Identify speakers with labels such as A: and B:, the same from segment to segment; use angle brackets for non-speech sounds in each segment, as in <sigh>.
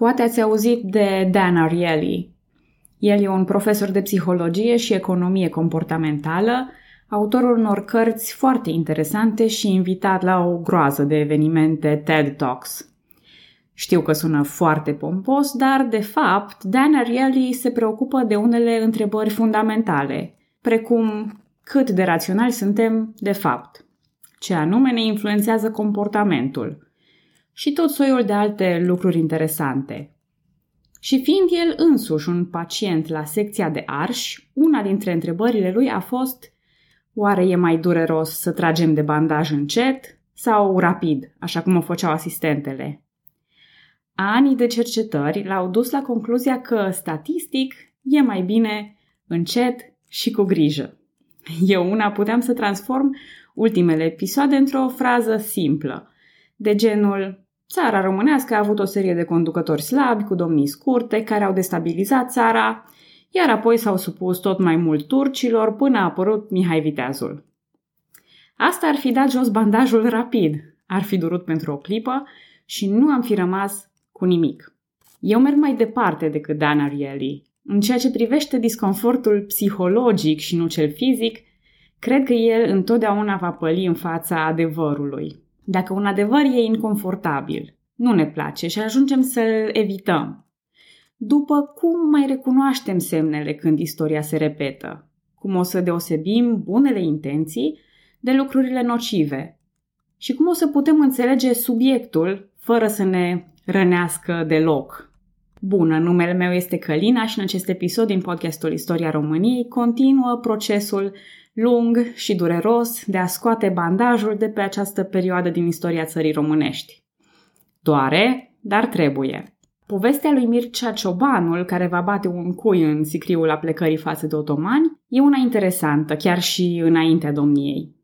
A: Poate ați auzit de Dan Ariely. El e un profesor de psihologie și economie comportamentală, autorul unor cărți foarte interesante și invitat la o groază de evenimente TED Talks. Știu că sună foarte pompos, dar, de fapt, Dan Ariely se preocupă de unele întrebări fundamentale, precum cât de raționali suntem de fapt, ce anume ne influențează comportamentul și tot soiul de alte lucruri interesante. Și fiind el însuși un pacient la secția de arș, una dintre întrebările lui a fost Oare e mai dureros să tragem de bandaj încet sau rapid, așa cum o făceau asistentele? Anii de cercetări l-au dus la concluzia că, statistic, e mai bine încet și cu grijă. Eu una puteam să transform ultimele episoade într-o frază simplă, de genul Țara românească a avut o serie de conducători slabi cu domnii scurte care au destabilizat țara, iar apoi s-au supus tot mai mult turcilor până a apărut Mihai Viteazul. Asta ar fi dat jos bandajul rapid, ar fi durut pentru o clipă și nu am fi rămas cu nimic. Eu merg mai departe decât Dan Ariely. În ceea ce privește disconfortul psihologic și nu cel fizic, cred că el întotdeauna va păli în fața adevărului. Dacă un adevăr e inconfortabil, nu ne place și ajungem să-l evităm. După cum mai recunoaștem semnele când istoria se repetă? Cum o să deosebim bunele intenții de lucrurile nocive? Și cum o să putem înțelege subiectul fără să ne rănească deloc? Bună, numele meu este Călina și în acest episod din podcastul Istoria României continuă procesul lung și dureros de a scoate bandajul de pe această perioadă din istoria țării românești. Doare, dar trebuie. Povestea lui Mircea Ciobanul, care va bate un cui în sicriul aplecării față de otomani, e una interesantă, chiar și înaintea domniei.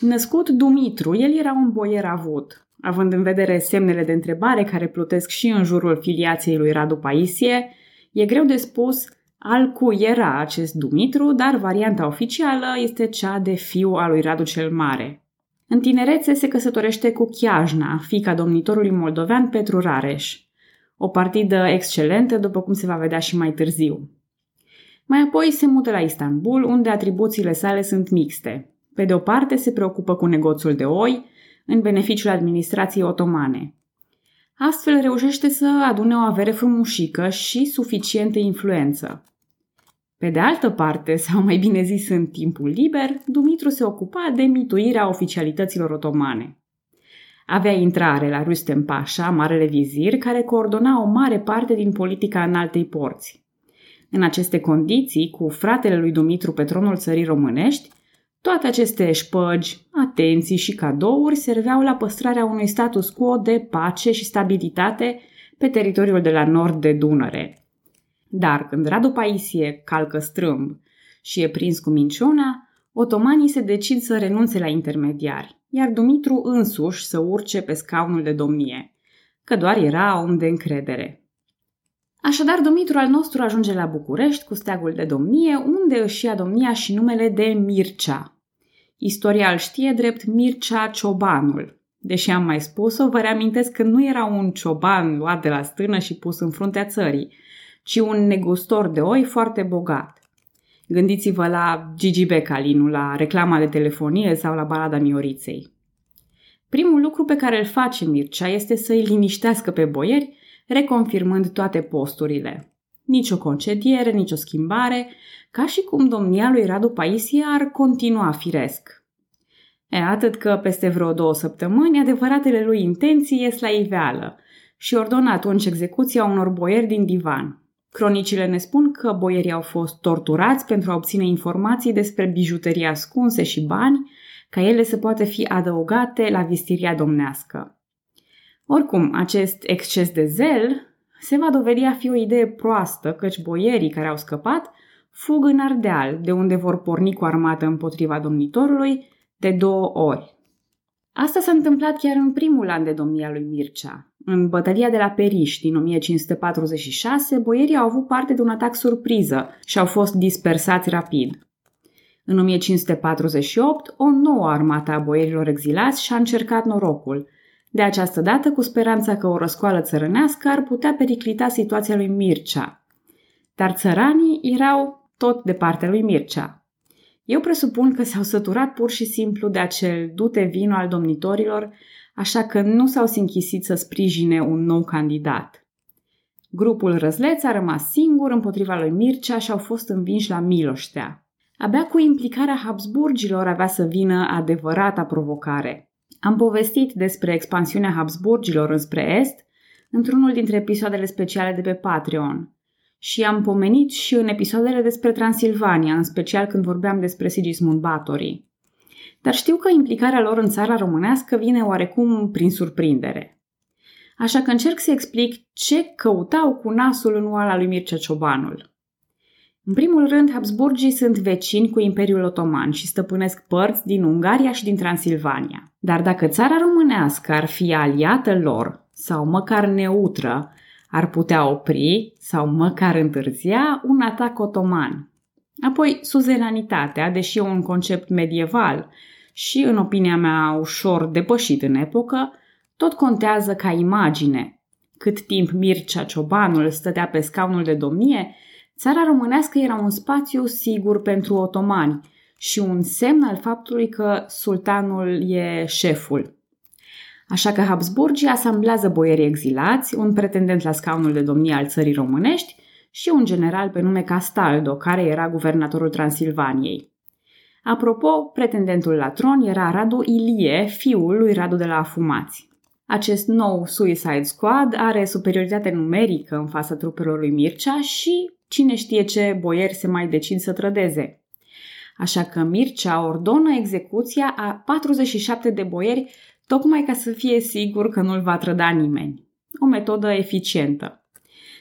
A: Născut Dumitru, el era un boier avut. Având în vedere semnele de întrebare care plutesc și în jurul filiației lui Radu Paisie, e greu de spus al cui era acest Dumitru, dar varianta oficială este cea de fiu al lui Radu cel Mare. În tinerețe se căsătorește cu Chiajna, fica domnitorului moldovean Petru Rareș. O partidă excelentă, după cum se va vedea și mai târziu. Mai apoi se mută la Istanbul, unde atribuțiile sale sunt mixte. Pe de o parte se preocupă cu negoțul de oi, în beneficiul administrației otomane. Astfel reușește să adune o avere frumușică și suficientă influență. Pe de altă parte, sau mai bine zis în timpul liber, Dumitru se ocupa de mituirea oficialităților otomane. Avea intrare la Rustem Pașa, marele vizir, care coordona o mare parte din politica înaltei porți. În aceste condiții, cu fratele lui Dumitru pe tronul țării românești, toate aceste șpăgi, atenții și cadouri serveau la păstrarea unui status quo de pace și stabilitate pe teritoriul de la nord de Dunăre, dar când Radu Paisie calcă strâmb și e prins cu minciuna, otomanii se decid să renunțe la intermediari, iar Dumitru însuși să urce pe scaunul de domnie, că doar era om de încredere. Așadar, Dumitru al nostru ajunge la București cu steagul de domnie, unde își ia domnia și numele de Mircea. Istoria îl știe drept Mircea Ciobanul. Deși am mai spus-o, vă reamintesc că nu era un cioban luat de la stână și pus în fruntea țării, ci un negustor de oi foarte bogat. Gândiți-vă la Gigi Becalinu, la reclama de telefonie sau la balada Mioriței. Primul lucru pe care îl face Mircea este să îi liniștească pe boieri, reconfirmând toate posturile. Nici o concediere, nici o schimbare, ca și cum domnia lui Radu Paisie ar continua firesc. E atât că peste vreo două săptămâni adevăratele lui intenții ies la iveală și ordonă atunci execuția unor boieri din divan, Cronicile ne spun că boierii au fost torturați pentru a obține informații despre bijuterii ascunse și bani, ca ele să poată fi adăugate la vistiria domnească. Oricum, acest exces de zel se va dovedi a fi o idee proastă, căci boierii care au scăpat fug în Ardeal, de unde vor porni cu armată împotriva domnitorului de două ori. Asta s-a întâmplat chiar în primul an de domnia lui Mircea. În bătălia de la Periș din 1546, boierii au avut parte de un atac surpriză și au fost dispersați rapid. În 1548, o nouă armată a boierilor exilați și-a încercat norocul, De această dată, cu speranța că o răscoală țărănească ar putea periclita situația lui Mircea. Dar țăranii erau tot de partea lui Mircea. Eu presupun că s-au săturat pur și simplu de acel dute vino al domnitorilor, așa că nu s-au sinchisit să sprijine un nou candidat. Grupul Răzleț a rămas singur împotriva lui Mircea și au fost învinși la Miloștea. Abia cu implicarea Habsburgilor avea să vină adevărata provocare. Am povestit despre expansiunea Habsburgilor înspre Est într-unul dintre episoadele speciale de pe Patreon. Și am pomenit și în episoadele despre Transilvania, în special când vorbeam despre Sigismund Batory. Dar știu că implicarea lor în țara românească vine oarecum prin surprindere. Așa că încerc să explic ce căutau cu nasul în oala lui Mircea Ciobanul. În primul rând, Habsburgii sunt vecini cu Imperiul Otoman și stăpânesc părți din Ungaria și din Transilvania. Dar dacă țara românească ar fi aliată lor, sau măcar neutră, ar putea opri sau măcar întârzia un atac otoman. Apoi, suzeranitatea, deși e un concept medieval și, în opinia mea, ușor depășit în epocă, tot contează ca imagine. Cât timp Mircea Ciobanul stătea pe scaunul de domnie, țara românească era un spațiu sigur pentru otomani și un semn al faptului că sultanul e șeful. Așa că Habsburgii asamblează boierii exilați, un pretendent la scaunul de domnie al țării românești și un general pe nume Castaldo, care era guvernatorul Transilvaniei. Apropo, pretendentul la tron era Radu Ilie, fiul lui Radu de la Afumați. Acest nou Suicide Squad are superioritate numerică în fața trupelor lui Mircea și cine știe ce boieri se mai decid să trădeze. Așa că Mircea ordonă execuția a 47 de boieri tocmai ca să fie sigur că nu-l va trăda nimeni. O metodă eficientă.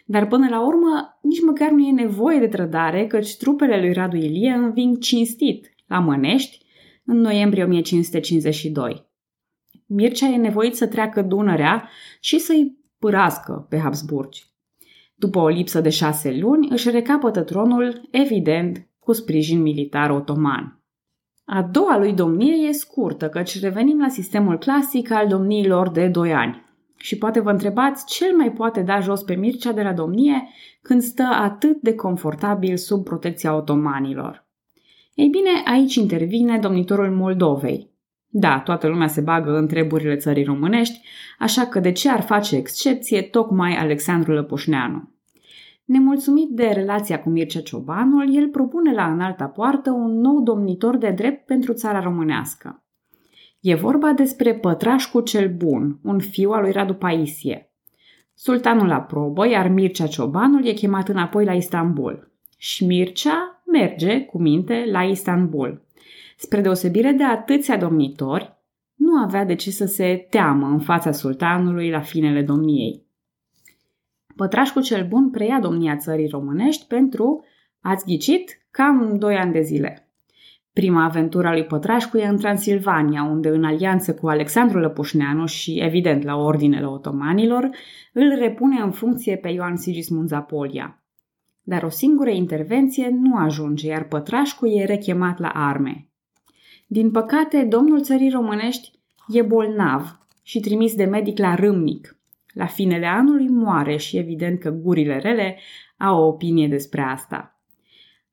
A: Dar până la urmă, nici măcar nu e nevoie de trădare, căci trupele lui Radu Ilie înving cinstit la Mănești în noiembrie 1552. Mircea e nevoit să treacă Dunărea și să-i părască pe Habsburgi. După o lipsă de șase luni, își recapătă tronul, evident, cu sprijin militar otoman. A doua lui domnie e scurtă, căci revenim la sistemul clasic al domniilor de doi ani. Și poate vă întrebați ce mai poate da jos pe Mircea de la domnie când stă atât de confortabil sub protecția otomanilor. Ei bine, aici intervine domnitorul Moldovei, da, toată lumea se bagă în treburile țării românești, așa că de ce ar face excepție tocmai Alexandru Lăpușneanu? Nemulțumit de relația cu Mircea Ciobanul, el propune la înalta poartă un nou domnitor de drept pentru țara românească. E vorba despre Pătrașcu cel Bun, un fiu al lui Radu Paisie. Sultanul aprobă, iar Mircea Ciobanul e chemat înapoi la Istanbul. Și Mircea merge, cu minte, la Istanbul. Spre deosebire de atâția domnitori, nu avea de ce să se teamă în fața sultanului la finele domniei. Pătrașcu cel bun preia domnia țării românești pentru, ați ghicit, cam doi ani de zile. Prima aventură a lui Pătrașcu e în Transilvania, unde în alianță cu Alexandru Lăpușneanu și, evident, la ordinele otomanilor, îl repune în funcție pe Ioan Sigismund Zapolia. Dar o singură intervenție nu ajunge, iar Pătrașcu e rechemat la arme. Din păcate, domnul țării românești e bolnav și trimis de medic la Râmnic. La finele anului moare și evident că gurile rele au o opinie despre asta.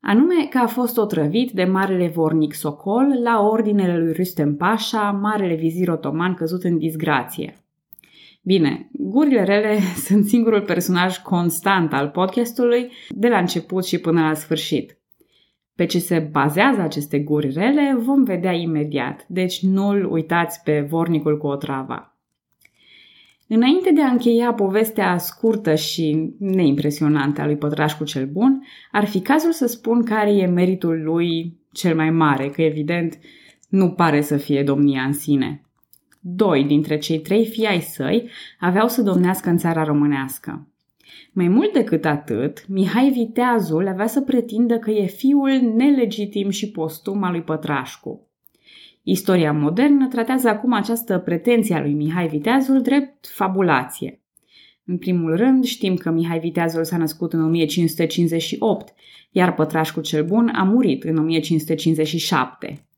A: Anume că a fost otrăvit de marele vornic Socol la ordinele lui Rustem Pașa, marele vizir otoman căzut în disgrație. Bine, gurile rele <laughs> sunt singurul personaj constant al podcastului de la început și până la sfârșit. Pe ce se bazează aceste guri rele vom vedea imediat, deci nu-l uitați pe vornicul cu otrava. Înainte de a încheia povestea scurtă și neimpresionantă a lui Pătrașcu cel Bun, ar fi cazul să spun care e meritul lui cel mai mare, că evident nu pare să fie domnia în sine. Doi dintre cei trei fii ai săi aveau să domnească în țara românească. Mai mult decât atât, Mihai Viteazul avea să pretindă că e fiul nelegitim și postum al lui Pătrașcu. Istoria modernă tratează acum această pretenție a lui Mihai Viteazul drept fabulație. În primul rând, știm că Mihai Viteazul s-a născut în 1558, iar Pătrașcu cel Bun a murit în 1557.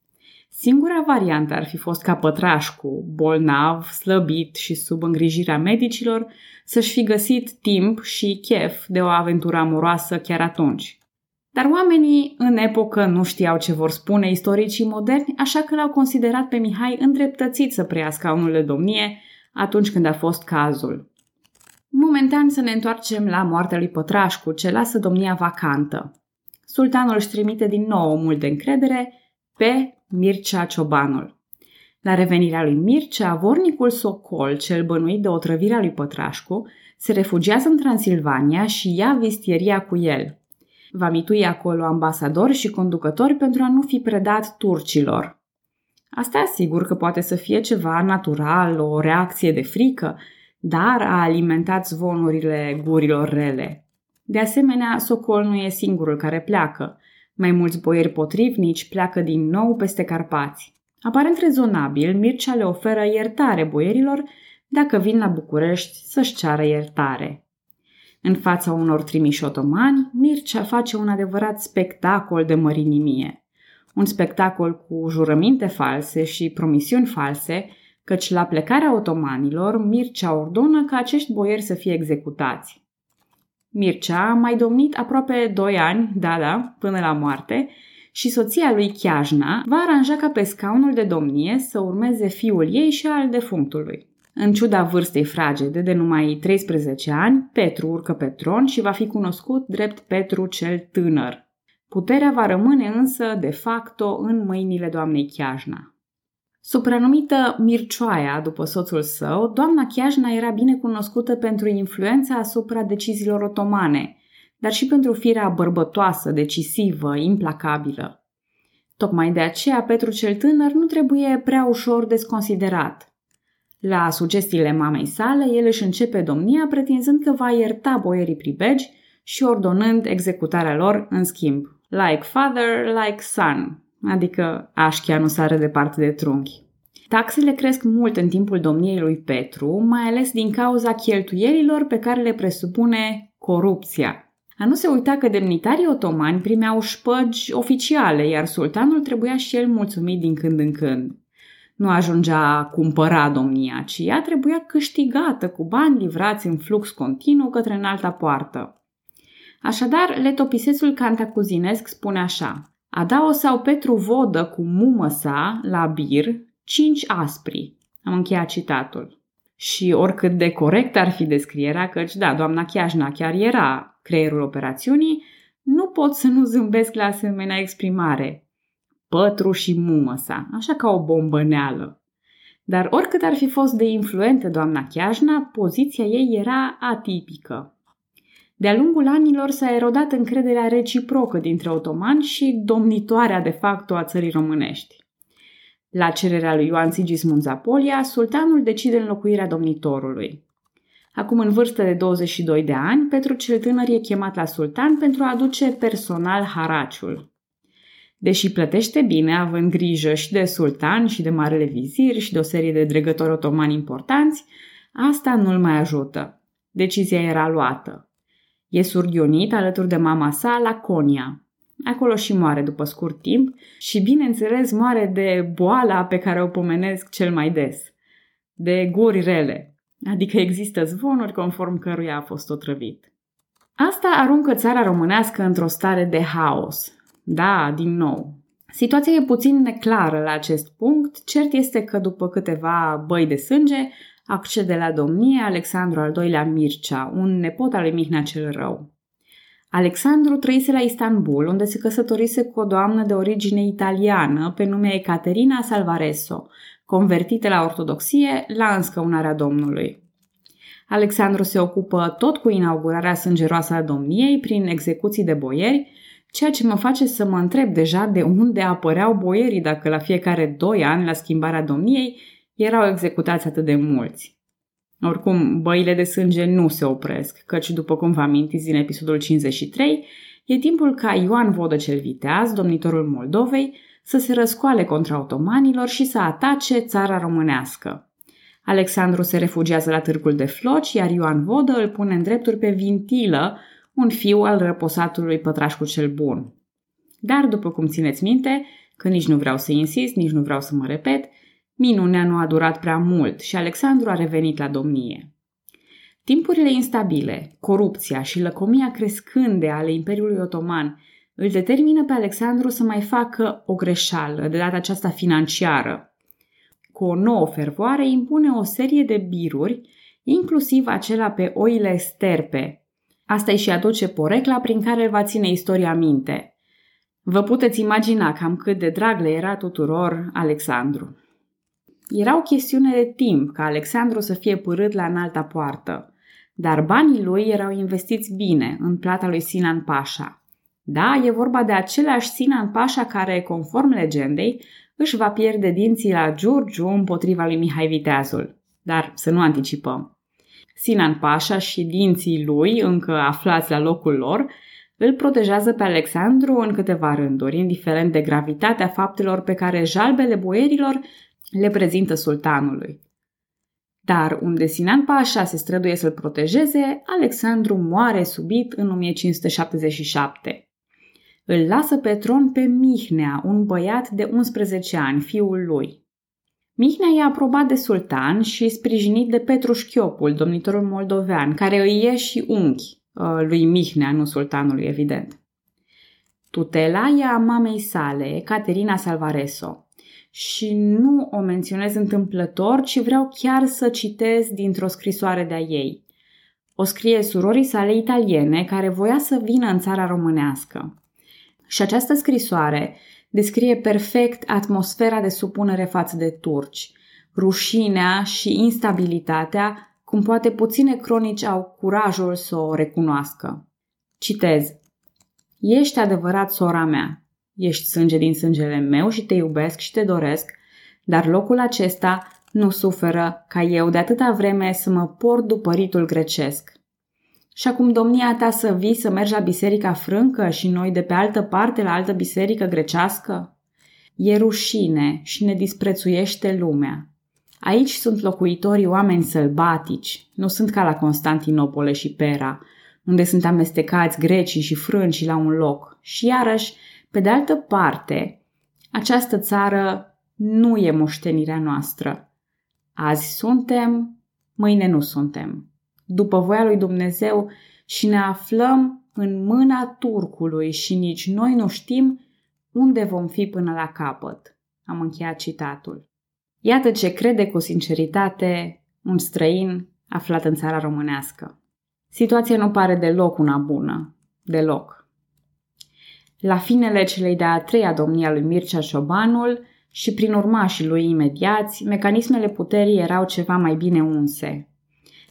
A: Singura variantă ar fi fost ca pătrașcu, bolnav, slăbit și sub îngrijirea medicilor, să-și fi găsit timp și chef de o aventură amoroasă chiar atunci. Dar oamenii în epocă nu știau ce vor spune istoricii moderni, așa că l-au considerat pe Mihai îndreptățit să preia scaunul de domnie atunci când a fost cazul. Momentan să ne întoarcem la moartea lui Pătrașcu, ce lasă domnia vacantă. Sultanul își trimite din nou omul de încredere pe Mircea Ciobanul. La revenirea lui Mircea, vornicul Socol, cel bănuit de otrăvirea lui Pătrașcu, se refugiază în Transilvania și ia vistieria cu el. Va mitui acolo ambasadori și conducători pentru a nu fi predat turcilor. Asta sigur că poate să fie ceva natural, o reacție de frică, dar a alimentat zvonurile gurilor rele. De asemenea, Socol nu e singurul care pleacă. Mai mulți boieri potrivnici pleacă din nou peste Carpați. Aparent rezonabil, Mircea le oferă iertare boierilor dacă vin la București să-și ceară iertare. În fața unor trimiși otomani, Mircea face un adevărat spectacol de mărinimie. Un spectacol cu jurăminte false și promisiuni false, căci la plecarea otomanilor, Mircea ordonă ca acești boieri să fie executați. Mircea a mai domnit aproape doi ani, da, da, până la moarte, și soția lui Chiajna va aranja ca pe scaunul de domnie să urmeze fiul ei și al defunctului. În ciuda vârstei fragede de numai 13 ani, Petru urcă pe tron și va fi cunoscut drept Petru cel tânăr. Puterea va rămâne însă, de facto, în mâinile doamnei Chiajna. Supranumită Mircioaia după soțul său, doamna Chiajna era bine cunoscută pentru influența asupra deciziilor otomane, dar și pentru firea bărbătoasă, decisivă, implacabilă. Tocmai de aceea Petru cel tânăr nu trebuie prea ușor desconsiderat. La sugestiile mamei sale, el își începe domnia pretinzând că va ierta boierii pribegi și ordonând executarea lor în schimb. Like father, like son, adică așchia nu sare departe de trunchi. Taxele cresc mult în timpul domniei lui Petru, mai ales din cauza cheltuielilor pe care le presupune corupția. A nu se uita că demnitarii otomani primeau șpăgi oficiale, iar sultanul trebuia și el mulțumit din când în când. Nu ajungea a cumpăra domnia, ci ea trebuia câștigată cu bani livrați în flux continuu către înalta poartă. Așadar, letopisesul cantacuzinesc spune așa Adao sau Petru vodă cu mumă sa la bir cinci aspri. Am încheiat citatul. Și oricât de corect ar fi descrierea, căci da, doamna Chiajna chiar era creierul operațiunii, nu pot să nu zâmbesc la asemenea exprimare. Pătru și mumă sa, așa ca o bombăneală. Dar oricât ar fi fost de influentă doamna Chiajna, poziția ei era atipică. De-a lungul anilor s-a erodat încrederea reciprocă dintre otomani și domnitoarea de facto a țării românești. La cererea lui Ioan Sigismund Zapolia, sultanul decide înlocuirea domnitorului. Acum în vârstă de 22 de ani, Petru cel tânăr e chemat la sultan pentru a aduce personal haraciul. Deși plătește bine, având grijă și de sultan și de marele vizir și de o serie de dregători otomani importanți, asta nu-l mai ajută. Decizia era luată. E surghionit alături de mama sa la Conia. Acolo și moare după scurt timp și, bineînțeles, moare de boala pe care o pomenesc cel mai des. De guri rele, adică există zvonuri conform căruia a fost otrăvit. Asta aruncă țara românească într-o stare de haos. Da, din nou. Situația e puțin neclară la acest punct, cert este că după câteva băi de sânge accede la domnie Alexandru al II-lea Mircea, un nepot al lui Mihnea cel Rău. Alexandru trăise la Istanbul, unde se căsătorise cu o doamnă de origine italiană pe nume Ecaterina Salvareso, convertită la ortodoxie la înscăunarea Domnului. Alexandru se ocupă tot cu inaugurarea sângeroasă a domniei prin execuții de boieri, ceea ce mă face să mă întreb deja de unde apăreau boierii dacă la fiecare doi ani, la schimbarea domniei, erau executați atât de mulți. Oricum, băile de sânge nu se opresc, căci, după cum vă amintiți din episodul 53, e timpul ca Ioan Vodă cel Viteaz, domnitorul Moldovei, să se răscoale contra otomanilor și să atace țara românească. Alexandru se refugiază la târgul de Floci, iar Ioan Vodă îl pune în drepturi pe Vintilă, un fiu al răposatului Pătrașcu cel Bun. Dar, după cum țineți minte, Că nici nu vreau să insist, nici nu vreau să mă repet, minunea nu a durat prea mult și Alexandru a revenit la domnie. Timpurile instabile, corupția și lăcomia crescânde ale Imperiului Otoman îl determină pe Alexandru să mai facă o greșeală, de data aceasta financiară. Cu o nouă fervoare impune o serie de biruri, inclusiv acela pe oile sterpe. Asta îi și aduce porecla prin care îl va ține istoria minte. Vă puteți imagina cam cât de drag le era tuturor Alexandru. Era o chestiune de timp ca Alexandru să fie părât la înalta poartă, dar banii lui erau investiți bine în plata lui Sinan Pașa. Da, e vorba de același Sinan Pașa care, conform legendei, își va pierde dinții la Giurgiu împotriva lui Mihai Viteazul. Dar să nu anticipăm. Sinan Pașa și dinții lui, încă aflați la locul lor, îl protejează pe Alexandru în câteva rânduri, indiferent de gravitatea faptelor pe care jalbele boierilor le prezintă sultanului. Dar unde Sinan Pașa se străduie să-l protejeze, Alexandru moare subit în 1577. Îl lasă pe tron pe Mihnea, un băiat de 11 ani, fiul lui. Mihnea e aprobat de sultan și sprijinit de Petru Șchiopul, domnitorul moldovean, care îi e și unchi uh, lui Mihnea, nu sultanului, evident. Tutela e a mamei sale, Caterina Salvareso și nu o menționez întâmplător, ci vreau chiar să citez dintr-o scrisoare de-a ei. O scrie surorii sale italiene care voia să vină în țara românească. Și această scrisoare descrie perfect atmosfera de supunere față de turci, rușinea și instabilitatea, cum poate puține cronici au curajul să o recunoască. Citez. Ești adevărat sora mea, Ești sânge din sângele meu și te iubesc și te doresc, dar locul acesta nu suferă ca eu de atâta vreme să mă port după ritul grecesc. Și acum domnia ta să vii să mergi la biserica frâncă și noi de pe altă parte la altă biserică grecească? E rușine și ne disprețuiește lumea. Aici sunt locuitorii oameni sălbatici, nu sunt ca la Constantinopole și Pera, unde sunt amestecați grecii și frânci la un loc. Și iarăși, pe de altă parte, această țară nu e moștenirea noastră. Azi suntem, mâine nu suntem. După voia lui Dumnezeu și ne aflăm în mâna turcului și nici noi nu știm unde vom fi până la capăt. Am încheiat citatul. Iată ce crede cu sinceritate un străin aflat în țara românească. Situația nu pare deloc una bună. Deloc. La finele celei de-a treia domnie a lui Mircea Șobanul și prin urmașii lui imediați, mecanismele puterii erau ceva mai bine unse.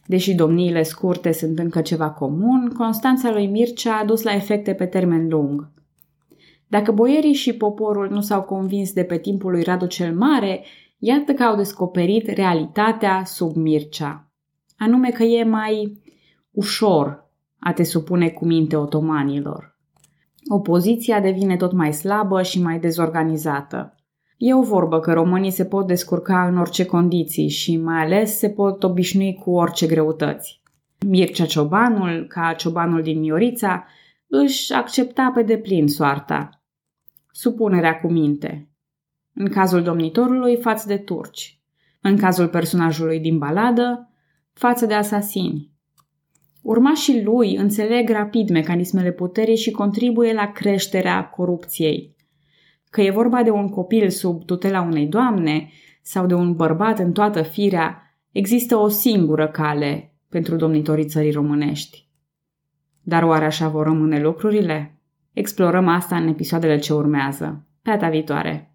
A: Deși domniile scurte sunt încă ceva comun, Constanța lui Mircea a dus la efecte pe termen lung. Dacă boierii și poporul nu s-au convins de pe timpul lui Radu cel Mare, iată că au descoperit realitatea sub Mircea. Anume că e mai ușor a te supune cu minte otomanilor. Opoziția devine tot mai slabă și mai dezorganizată. E o vorbă că românii se pot descurca în orice condiții și mai ales se pot obișnui cu orice greutăți. Mircea Ciobanul, ca ciobanul din Miorița, își accepta pe deplin soarta. Supunerea cu minte. În cazul domnitorului față de turci. În cazul personajului din baladă, față de asasini. Urmașii lui înțeleg rapid mecanismele puterii și contribuie la creșterea corupției. Că e vorba de un copil sub tutela unei doamne sau de un bărbat în toată firea, există o singură cale pentru domnitorii țării românești. Dar oare așa vor rămâne lucrurile? Explorăm asta în episoadele ce urmează. Pe data viitoare!